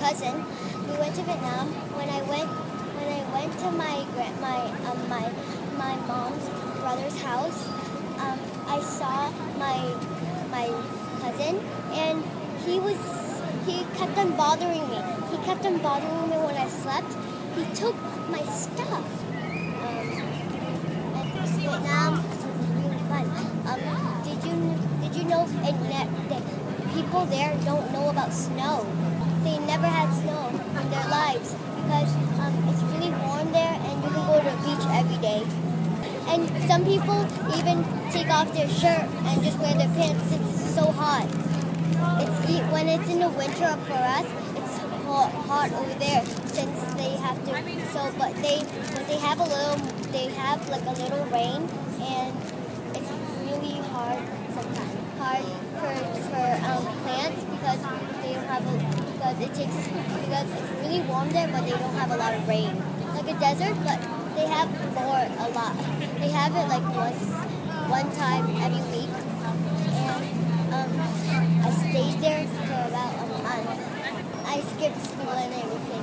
cousin, we went to Vietnam. When I went when I went to my my um, my my mom's brother's house, um, I saw my my cousin, and he was he kept on bothering me. He kept on bothering me when I slept. He took my stuff. Um, Vietnam really fun. Um, did you did you know in that, that people there don't know about snow? They never had snow in their lives because um, it's really warm there, and you can go to the beach every day. And some people even take off their shirt and just wear their pants since it's so hot. It's when it's in the winter for us, it's hot, hot over there since they have to. So, but they but they have a little they have like a little rain and it's really hard sometimes hard for for um, plants because they don't have a because it takes because it's really warm there, but they don't have a lot of rain. Like a desert, but they have more a lot. They have it like once, one time every week. And um, I stayed there for about a month. I skipped school and everything.